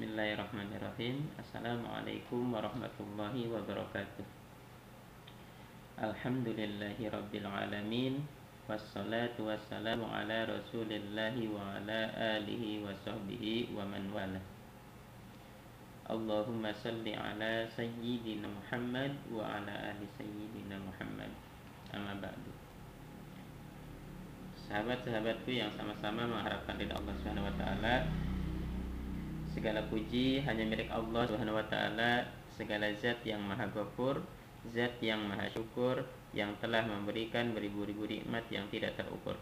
Bismillahirrahmanirrahim. Assalamualaikum warahmatullahi wabarakatuh. Alhamdulillahi rabbil alamin. Wassalatu wassalamu ala rasulillahi wa ala alihi wa sahbihi wa man wala. Allahumma salli ala sayyidina Muhammad wa ala ali sayyidina Muhammad. Amma ba'du. Sahabat-sahabatku yang sama-sama mengharapkan ridha Allah Subhanahu wa taala Segala puji hanya milik Allah Subhanahu wa taala, segala zat yang maha ghafur, zat yang maha syukur yang telah memberikan beribu-ribu nikmat yang tidak terukur.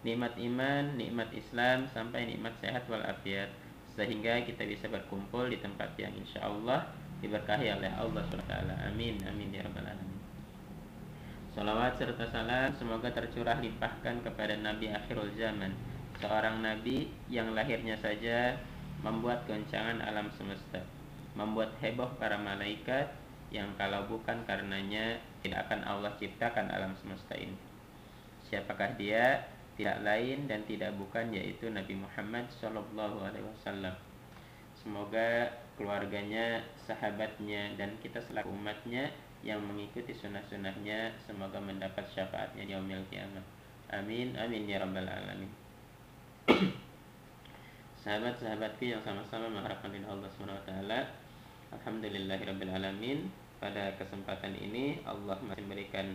Nikmat iman, nikmat Islam sampai nikmat sehat walafiat sehingga kita bisa berkumpul di tempat yang insya Allah diberkahi oleh Allah SWT. Amin, amin ya rabbal alamin. Salawat serta salam semoga tercurah limpahkan kepada Nabi akhirul zaman, seorang nabi yang lahirnya saja membuat goncangan alam semesta, membuat heboh para malaikat yang kalau bukan karenanya tidak akan Allah ciptakan alam semesta ini. Siapakah dia? Tidak lain dan tidak bukan yaitu Nabi Muhammad Shallallahu Alaihi Wasallam. Semoga keluarganya, sahabatnya, dan kita selaku umatnya yang mengikuti sunnah-sunnahnya semoga mendapat syafaatnya di yaumil kiamat. Amin, amin ya rabbal alamin. Sahabat-sahabatku yang sama-sama mengharapkan ridha Allah SWT Alhamdulillahirrabbilalamin Pada kesempatan ini Allah masih memberikan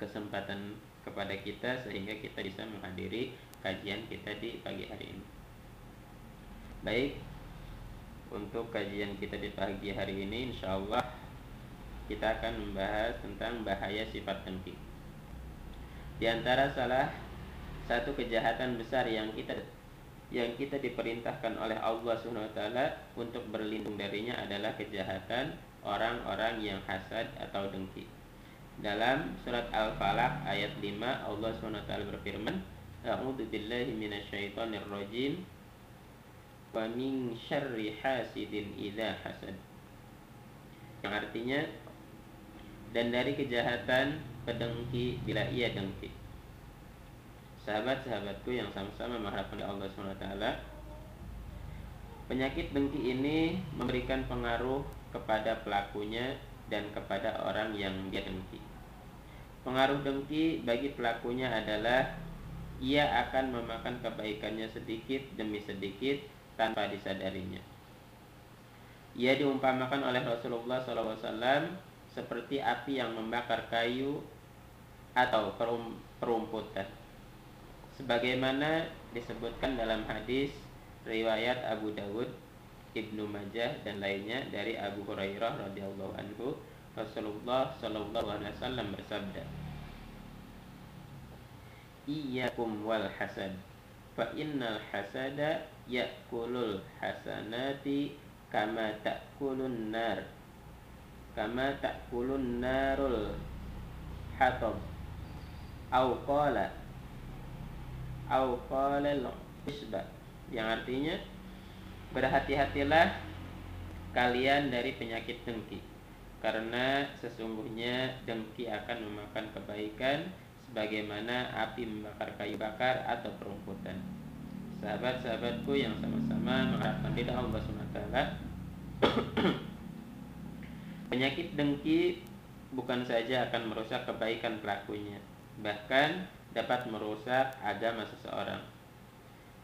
kesempatan kepada kita Sehingga kita bisa menghadiri kajian kita di pagi hari ini. Baik Untuk kajian kita di pagi hari ini Insya Allah Kita akan membahas tentang bahaya sifat dengki. Di antara salah satu kejahatan besar yang kita yang kita diperintahkan oleh Allah SWT untuk berlindung darinya adalah kejahatan orang-orang yang hasad atau dengki. Dalam surat Al-Falaq ayat 5 Allah SWT berfirman, A'udzu billahi minasyaitonir rajim wa min syarri hasidin idza hasad. Yang artinya dan dari kejahatan pedengki bila ia dengki sahabat-sahabatku yang sama-sama mengharapkan Allah SWT Penyakit dengki ini memberikan pengaruh kepada pelakunya dan kepada orang yang dia dengki. Pengaruh dengki bagi pelakunya adalah ia akan memakan kebaikannya sedikit demi sedikit tanpa disadarinya. Ia diumpamakan oleh Rasulullah SAW seperti api yang membakar kayu atau perumputan sebagaimana disebutkan dalam hadis riwayat Abu Dawud, Ibnu Majah dan lainnya dari Abu Hurairah radhiyallahu anhu Rasulullah shallallahu alaihi wasallam bersabda Iyyakum wal hasad fa innal hasada ya'kulul hasanati kama ta'kulun nar kama ta'kulun narul hatab au qala au yang artinya berhati-hatilah kalian dari penyakit dengki karena sesungguhnya dengki akan memakan kebaikan sebagaimana api membakar kayu bakar atau perumputan. Sahabat-sahabatku yang sama-sama mengharapkan ridha Allah SWT Penyakit dengki bukan saja akan merusak kebaikan pelakunya Bahkan dapat merusak agama seseorang.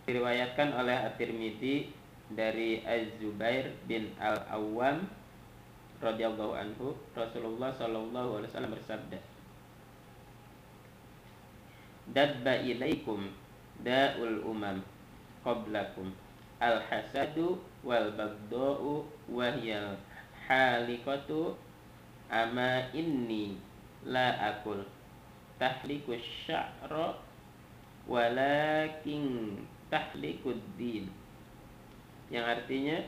Diriwayatkan oleh At-Tirmidzi dari Az-Zubair bin Al-Awwam radhiyallahu anhu, Rasulullah sallallahu alaihi wasallam bersabda, "Dabba ilaikum da'ul umam qablakum al-hasadu wal baghdau wa hiya halikatu ama inni la akul tahliku sya'ra walakin tahlikud din. Yang artinya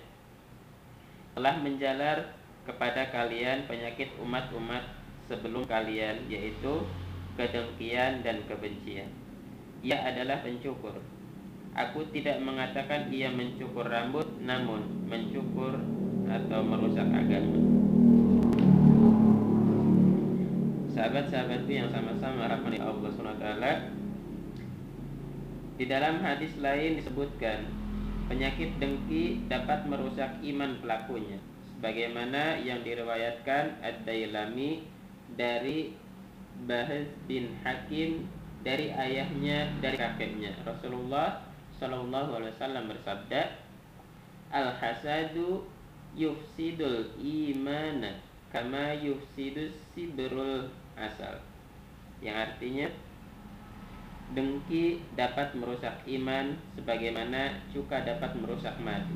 telah menjalar kepada kalian penyakit umat-umat sebelum kalian yaitu kedengkian dan kebencian. Ia adalah pencukur. Aku tidak mengatakan ia mencukur rambut namun mencukur atau merusak agama sahabat-sahabatku yang sama-sama rahmani Allah SWT di dalam hadis lain disebutkan Penyakit dengki dapat merusak iman pelakunya sebagaimana yang diriwayatkan Ad-Dailami dari Bahz bin Hakim dari ayahnya dari kakeknya. Rasulullah Shallallahu Alaihi Wasallam bersabda Al hasadu yufsidul imana kama yufsidus sibrul asal yang artinya dengki dapat merusak iman sebagaimana cuka dapat merusak madu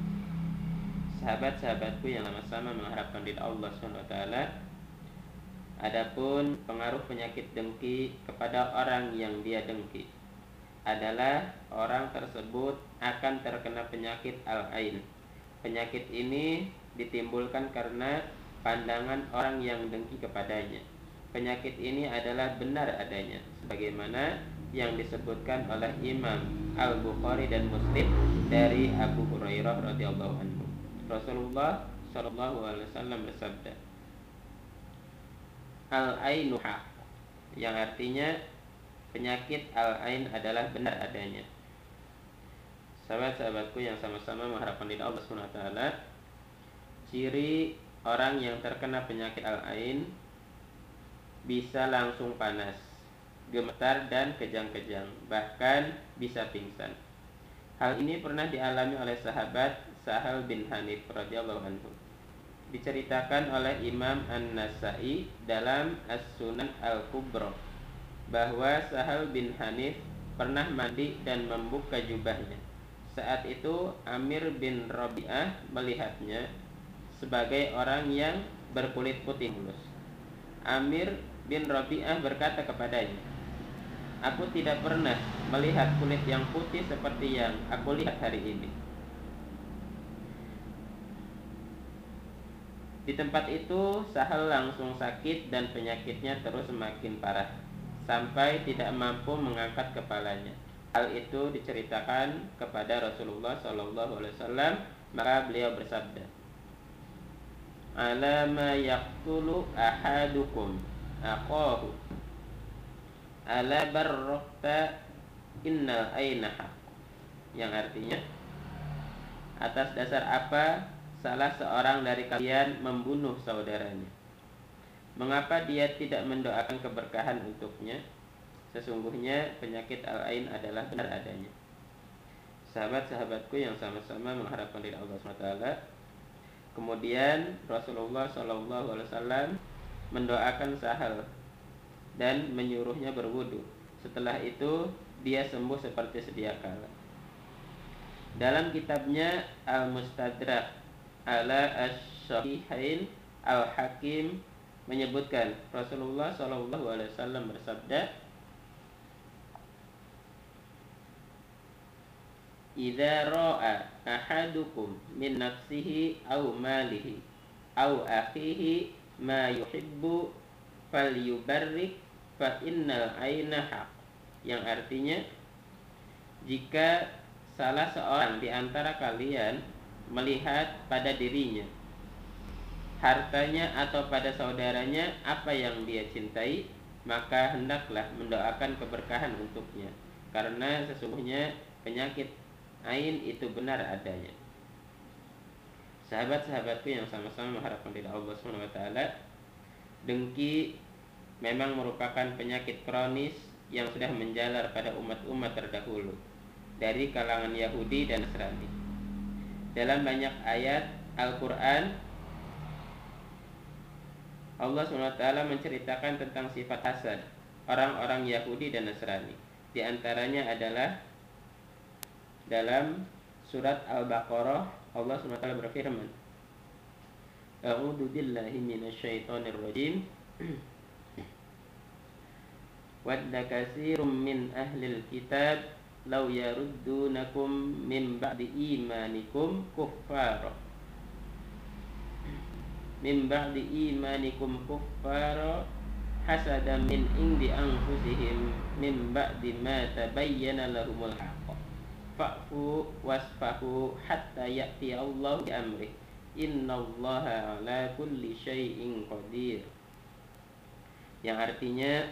sahabat-sahabatku yang sama-sama mengharapkan di Allah SWT Adapun pengaruh penyakit dengki kepada orang yang dia dengki adalah orang tersebut akan terkena penyakit al-ain. Penyakit ini ditimbulkan karena pandangan orang yang dengki kepadanya. Penyakit ini adalah benar adanya sebagaimana yang disebutkan oleh Imam Al-Bukhari dan Muslim dari Abu Hurairah radhiyallahu anhu. Rasulullah shallallahu alaihi wasallam bersabda, Al-ainu yang artinya penyakit al-ain adalah benar adanya. Sahabat-sahabatku yang sama-sama mengharapkan di Allah Subhanahu wa taala, Ciri orang yang terkena penyakit al-ain bisa langsung panas, gemetar dan kejang-kejang, bahkan bisa pingsan. Hal ini pernah dialami oleh sahabat Sahal bin Hanif radhiyallahu anhu. Diceritakan oleh Imam An-Nasai dalam As-Sunan Al-Kubra bahwa Sahal bin Hanif pernah mandi dan membuka jubahnya. Saat itu Amir bin Rabi'ah melihatnya sebagai orang yang berkulit putih mulus. Amir bin Rabi'ah berkata kepadanya, Aku tidak pernah melihat kulit yang putih seperti yang aku lihat hari ini. Di tempat itu, Sahal langsung sakit dan penyakitnya terus semakin parah, sampai tidak mampu mengangkat kepalanya. Hal itu diceritakan kepada Rasulullah SAW, maka beliau bersabda, ala ma yaqtulu ahadukum aqahu ala barrokta innal ainaha yang artinya atas dasar apa salah seorang dari kalian membunuh saudaranya? Mengapa dia tidak mendoakan keberkahan untuknya? Sesungguhnya penyakit al-ain adalah benar adanya. Sahabat-sahabatku yang sama-sama mengharapkan dari Allah SWT Kemudian Rasulullah Wasallam mendoakan Sahal dan menyuruhnya berwudu. Setelah itu dia sembuh seperti sedia kala. Dalam kitabnya Al-Mustadrak ala Ash-Shahihain Al-Hakim menyebutkan Rasulullah Shallallahu Alaihi Wasallam bersabda, idza ra'a ahadukum min nafsihi aw malihi aw akhihi ma yuhibbu falyubarrik fa innal aina yang artinya jika salah seorang di antara kalian melihat pada dirinya hartanya atau pada saudaranya apa yang dia cintai maka hendaklah mendoakan keberkahan untuknya karena sesungguhnya penyakit Ain itu benar adanya. Sahabat-sahabatku yang sama-sama mengharapkan tidak Allah SWT Dengki memang merupakan penyakit kronis yang sudah menjalar pada umat-umat terdahulu dari kalangan Yahudi dan Nasrani. Dalam banyak ayat Al-Quran, Allah SWT menceritakan tentang sifat hasad orang-orang Yahudi dan Nasrani. Di antaranya adalah dalam surat Al-Baqarah Allah SWT berfirman A'udzu billahi minasyaitonir rajim. Wadda katsirum min ahlil kitab law yaruddunakum min ba'di imanikum kuffara. Min ba'di imanikum kuffara hasada min indi anfusihim min ba'di ma tabayyana lahumul haq fa'fu wasfahu hatta ya'ti Allah bi amri innallaha ala kulli syai'in qadir yang artinya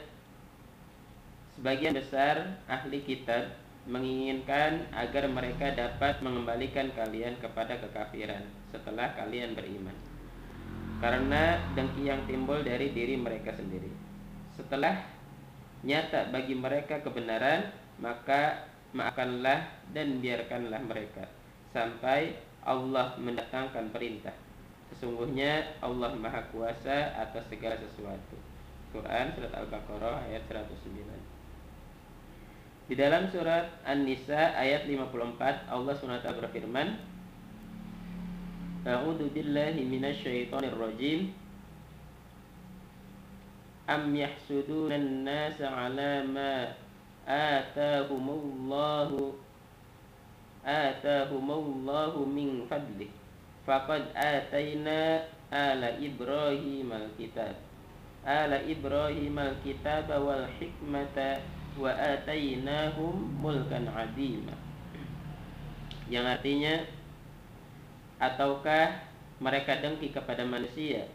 sebagian besar ahli kitab menginginkan agar mereka dapat mengembalikan kalian kepada kekafiran setelah kalian beriman. Karena dengki yang timbul dari diri mereka sendiri. Setelah nyata bagi mereka kebenaran, maka maafkanlah dan biarkanlah mereka sampai Allah mendatangkan perintah. Sesungguhnya Allah Maha Kuasa atas segala sesuatu. Quran surat Al-Baqarah ayat 109. Di dalam surat An-Nisa ayat 54 Allah SWT berfirman A'udzu billahi minasyaitonir rajim Am yahsuduna an-nasa 'ala ma atahumullahu atahumullahu min fadlih faqad atayna ala ibrahim al-kitab ala ibrahim al-kitab wal hikmata wa atainahum mulkan adima yang artinya ataukah mereka dengki kepada manusia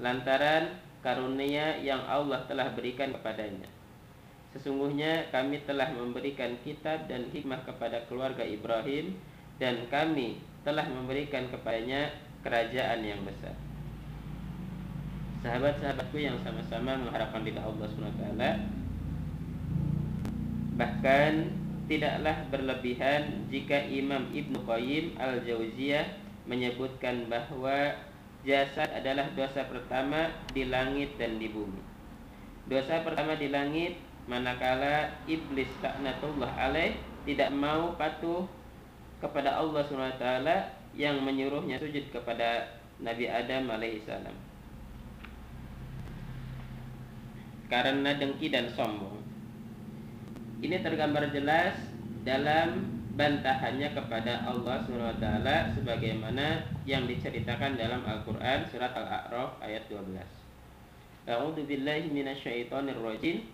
lantaran karunia yang Allah telah berikan kepadanya sesungguhnya kami telah memberikan kitab dan hikmah kepada keluarga Ibrahim dan kami telah memberikan kepadanya kerajaan yang besar sahabat-sahabatku yang sama-sama mengharapkan ridha Allah SWT Bahkan tidaklah berlebihan jika Imam Ibnu Qayyim Al-Jauziyah menyebutkan bahwa jasad adalah dosa pertama di langit dan di bumi. Dosa pertama di langit manakala iblis taknatullah alaih tidak mau patuh kepada Allah SWT yang menyuruhnya sujud kepada Nabi Adam alaihissalam. Karena dengki dan sombong. Ini tergambar jelas dalam bantahannya kepada Allah SWT sebagaimana yang diceritakan dalam Al-Qur'an surat Al-A'raf ayat 12. A'udzu billahi minasyaitonir rajim.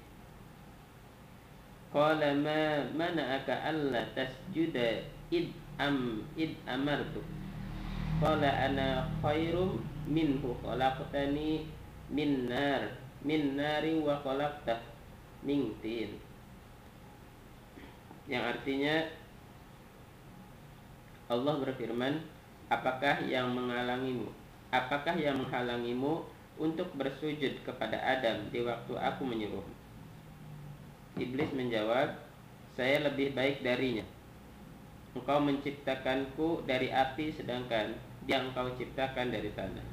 Qala ma mana'aka alla tasjuda id am id amartu. Qala ana khairum minhu khalaqtani min nar min nari wa khalaqtah min tin yang artinya Allah berfirman, apakah yang menghalangimu? Apakah yang menghalangimu untuk bersujud kepada Adam di waktu aku menyuruh? Iblis menjawab, saya lebih baik darinya. Engkau menciptakanku dari api sedangkan dia engkau ciptakan dari tanah.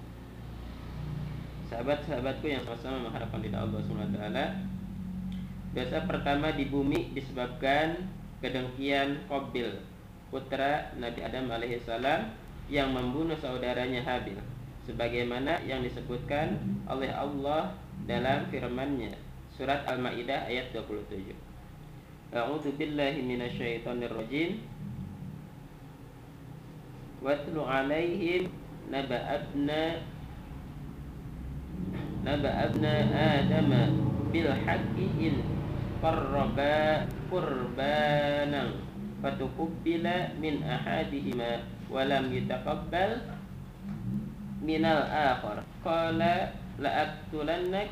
Sahabat-sahabatku yang sama-sama mengharapkan tidak Allah SWT Dosa pertama di bumi disebabkan kedengkian Qabil putra Nabi Adam alaihissalam yang membunuh saudaranya Habil sebagaimana yang disebutkan oleh Allah dalam firman-Nya surat Al-Maidah ayat 27. A'udzu billahi minasyaitonir rajim. Watlu 'alaihim naba'abna naba'abna Adama bil haqqi in qarraba qurbanan fatukubbila min ahadihima walam yutaqabbal minal akhar qala la'aktulannak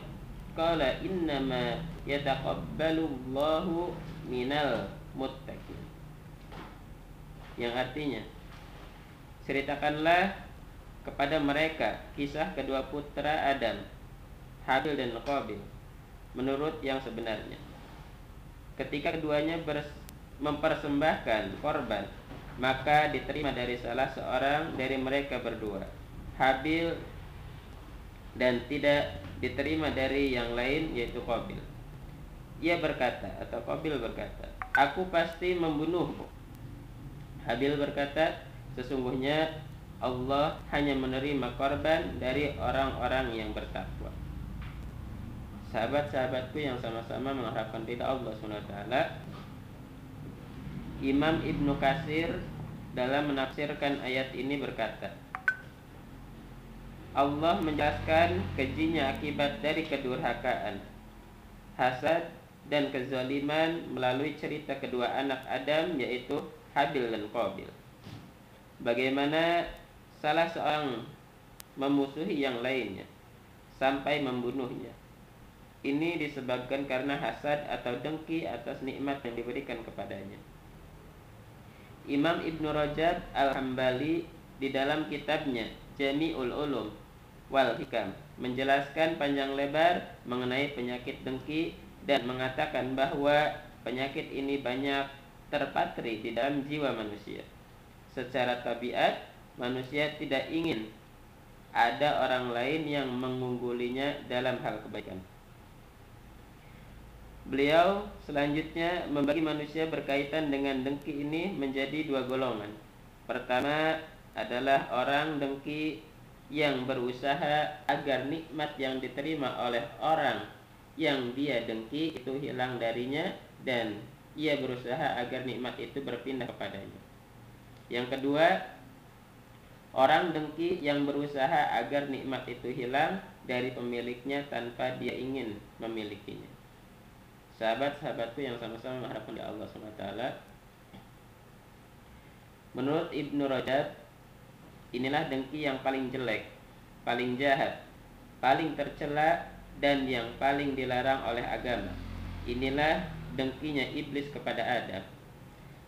qala innama yataqabbalu Allahu minal muttaqin yang artinya ceritakanlah kepada mereka kisah kedua putra Adam Habil dan Qabil menurut yang sebenarnya. Ketika keduanya mempersembahkan korban maka diterima dari salah seorang dari mereka berdua Habil dan tidak diterima dari yang lain yaitu Qabil. Ia berkata atau Qabil berkata aku pasti membunuhmu. Habil berkata sesungguhnya Allah hanya menerima korban dari orang-orang yang bertakwa. Sahabat-sahabatku yang sama-sama mengharapkan ridha Allah SWT Imam Ibnu Kasir dalam menafsirkan ayat ini berkata Allah menjelaskan kejinya akibat dari kedurhakaan hasad dan kezaliman melalui cerita kedua anak Adam yaitu Habil dan Qabil bagaimana salah seorang memusuhi yang lainnya sampai membunuhnya ini disebabkan karena hasad atau dengki atas nikmat yang diberikan kepadanya. Imam Ibnu Rajab Al-Hambali di dalam kitabnya Jami'ul Ulum wal Hikam menjelaskan panjang lebar mengenai penyakit dengki dan mengatakan bahwa penyakit ini banyak terpatri di dalam jiwa manusia. Secara tabiat, manusia tidak ingin ada orang lain yang mengunggulinya dalam hal kebaikan. Beliau selanjutnya membagi manusia berkaitan dengan dengki ini menjadi dua golongan. Pertama adalah orang dengki yang berusaha agar nikmat yang diterima oleh orang yang dia dengki itu hilang darinya dan ia berusaha agar nikmat itu berpindah kepadanya. Yang kedua, orang dengki yang berusaha agar nikmat itu hilang dari pemiliknya tanpa dia ingin memilikinya sahabat-sahabatku yang sama-sama mengharapkan di Allah SWT menurut Ibnu Rajab inilah dengki yang paling jelek paling jahat paling tercela dan yang paling dilarang oleh agama. Inilah dengkinya iblis kepada Adam.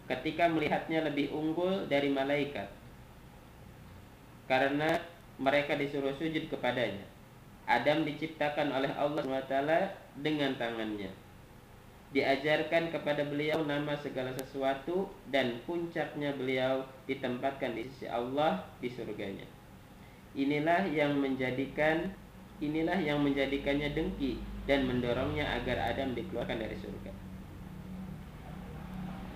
Ketika melihatnya lebih unggul dari malaikat karena mereka disuruh sujud kepadanya Adam diciptakan oleh Allah SWT dengan tangannya diajarkan kepada beliau nama segala sesuatu dan puncaknya beliau ditempatkan di sisi Allah di surganya. Inilah yang menjadikan inilah yang menjadikannya dengki dan mendorongnya agar Adam dikeluarkan dari surga.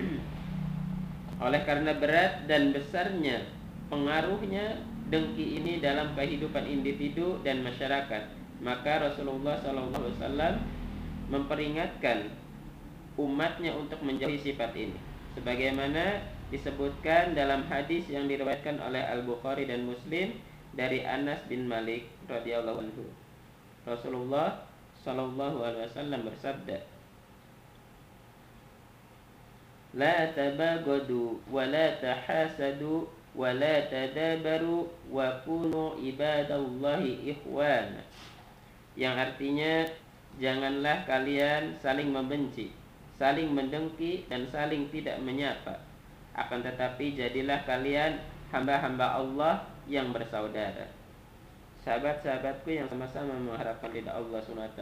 Oleh karena berat dan besarnya pengaruhnya dengki ini dalam kehidupan individu dan masyarakat, maka Rasulullah SAW memperingatkan umatnya untuk menjauhi sifat ini. Sebagaimana disebutkan dalam hadis yang diriwayatkan oleh Al-Bukhari dan Muslim dari Anas bin Malik radhiyallahu anhu. Rasulullah sallallahu alaihi wasallam bersabda wa la tahasadu wa la tadabaru wa kunu ibadallahi ikhwana. Yang artinya janganlah kalian saling membenci saling mendengki dan saling tidak menyapa. Akan tetapi jadilah kalian hamba-hamba Allah yang bersaudara. Sahabat-sahabatku yang sama-sama mengharapkan ridha Allah SWT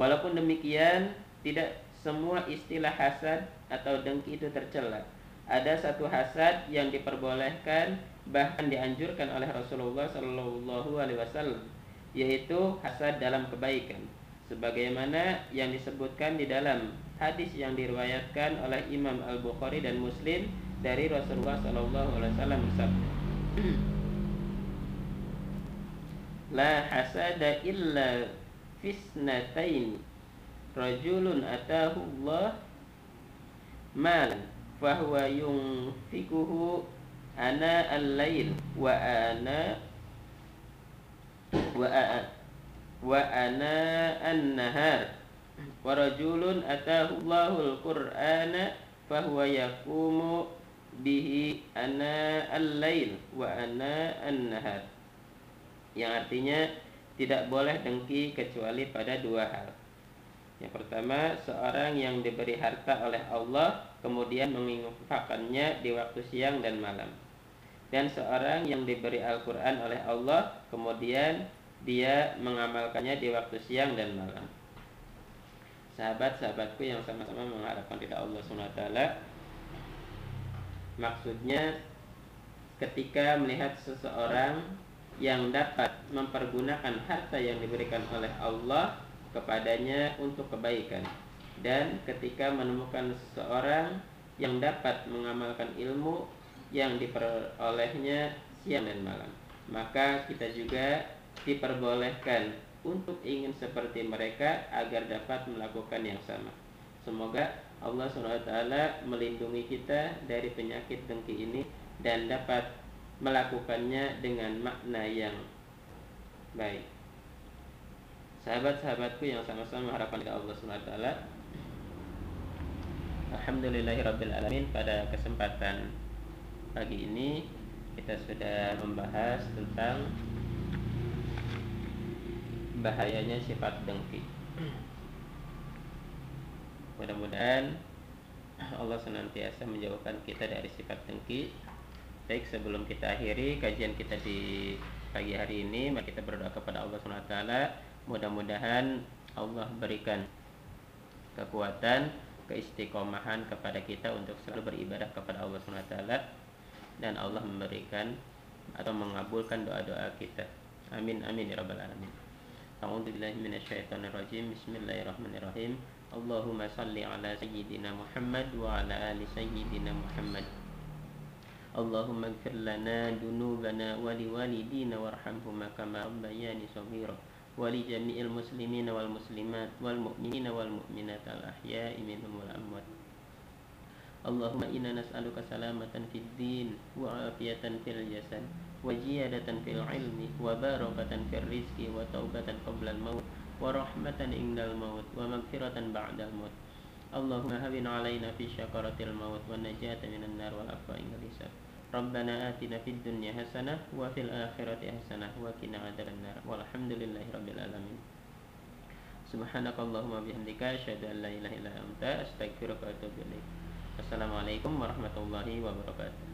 Walaupun demikian Tidak semua istilah hasad atau dengki itu tercela Ada satu hasad yang diperbolehkan Bahkan dianjurkan oleh Rasulullah SAW Yaitu hasad dalam kebaikan sebagaimana yang disebutkan di dalam hadis yang diriwayatkan oleh Imam Al Bukhari dan Muslim dari Rasulullah Sallallahu Alaihi Wasallam bersabda La hasada illa fisnatain rajulun atahu Allah mal fahuwa yunfikuhu ana al-lail wa ana wa ana an-nahar. Wa rajulun atahu Allahul Qur'ana fahuwa yaqumu bihi ana al-lail wa ana an-nahar. Yang artinya tidak boleh dengki kecuali pada dua hal. Yang pertama seorang yang diberi harta oleh Allah kemudian menginfakkannya di waktu siang dan malam. Dan seorang yang diberi Al-Quran oleh Allah kemudian dia mengamalkannya di waktu siang dan malam. Sahabat-sahabatku yang sama-sama mengharapkan tidak Allah SWT Maksudnya ketika melihat seseorang yang dapat mempergunakan harta yang diberikan oleh Allah kepadanya untuk kebaikan dan ketika menemukan seseorang yang dapat mengamalkan ilmu yang diperolehnya siang dan malam maka kita juga diperbolehkan untuk ingin seperti mereka agar dapat melakukan yang sama. Semoga Allah SWT melindungi kita dari penyakit dengki ini dan dapat melakukannya dengan makna yang baik. Sahabat-sahabatku yang sama-sama mengharapkan dari Allah SWT Alhamdulillahirrabbilalamin Pada kesempatan pagi ini Kita sudah membahas tentang bahayanya sifat dengki. Mudah-mudahan Allah senantiasa menjauhkan kita dari sifat dengki. Baik, sebelum kita akhiri kajian kita di pagi hari ini, mari kita berdoa kepada Allah SWT. Mudah-mudahan Allah berikan kekuatan, keistiqomahan kepada kita untuk selalu beribadah kepada Allah SWT dan Allah memberikan atau mengabulkan doa-doa kita. Amin amin ya rabbal alamin. A'udzu billahi minasyaitonir rajim. Bismillahirrahmanirrahim. Allahumma salli ala sayyidina Muhammad wa ala ali sayyidina Muhammad. Allahumma ighfir lana dunubana wa liwalidina warhamhuma kama rabbayani shaghira wa li jami'il muslimina wal muslimat wal mu'minina wal mu'minat al ahya'i minhum wal amwat. Allahumma inna nas'aluka salamatan wa barakatan fil rizqi wa taubatan qabla al maut ورحمة عند الموت ومغفرة بعد الموت. اللهم هون علينا في شكرة الموت والنجاة من النار والعفو عند الحساب. ربنا آتنا في الدنيا حسنة وفي الآخرة حسنة وقنا عذاب النار. والحمد لله رب العالمين. سبحانك اللهم وبحمدك أشهد أن لا إله إلا أنت أستغفرك وأتوب إليك. السلام عليكم ورحمة الله وبركاته.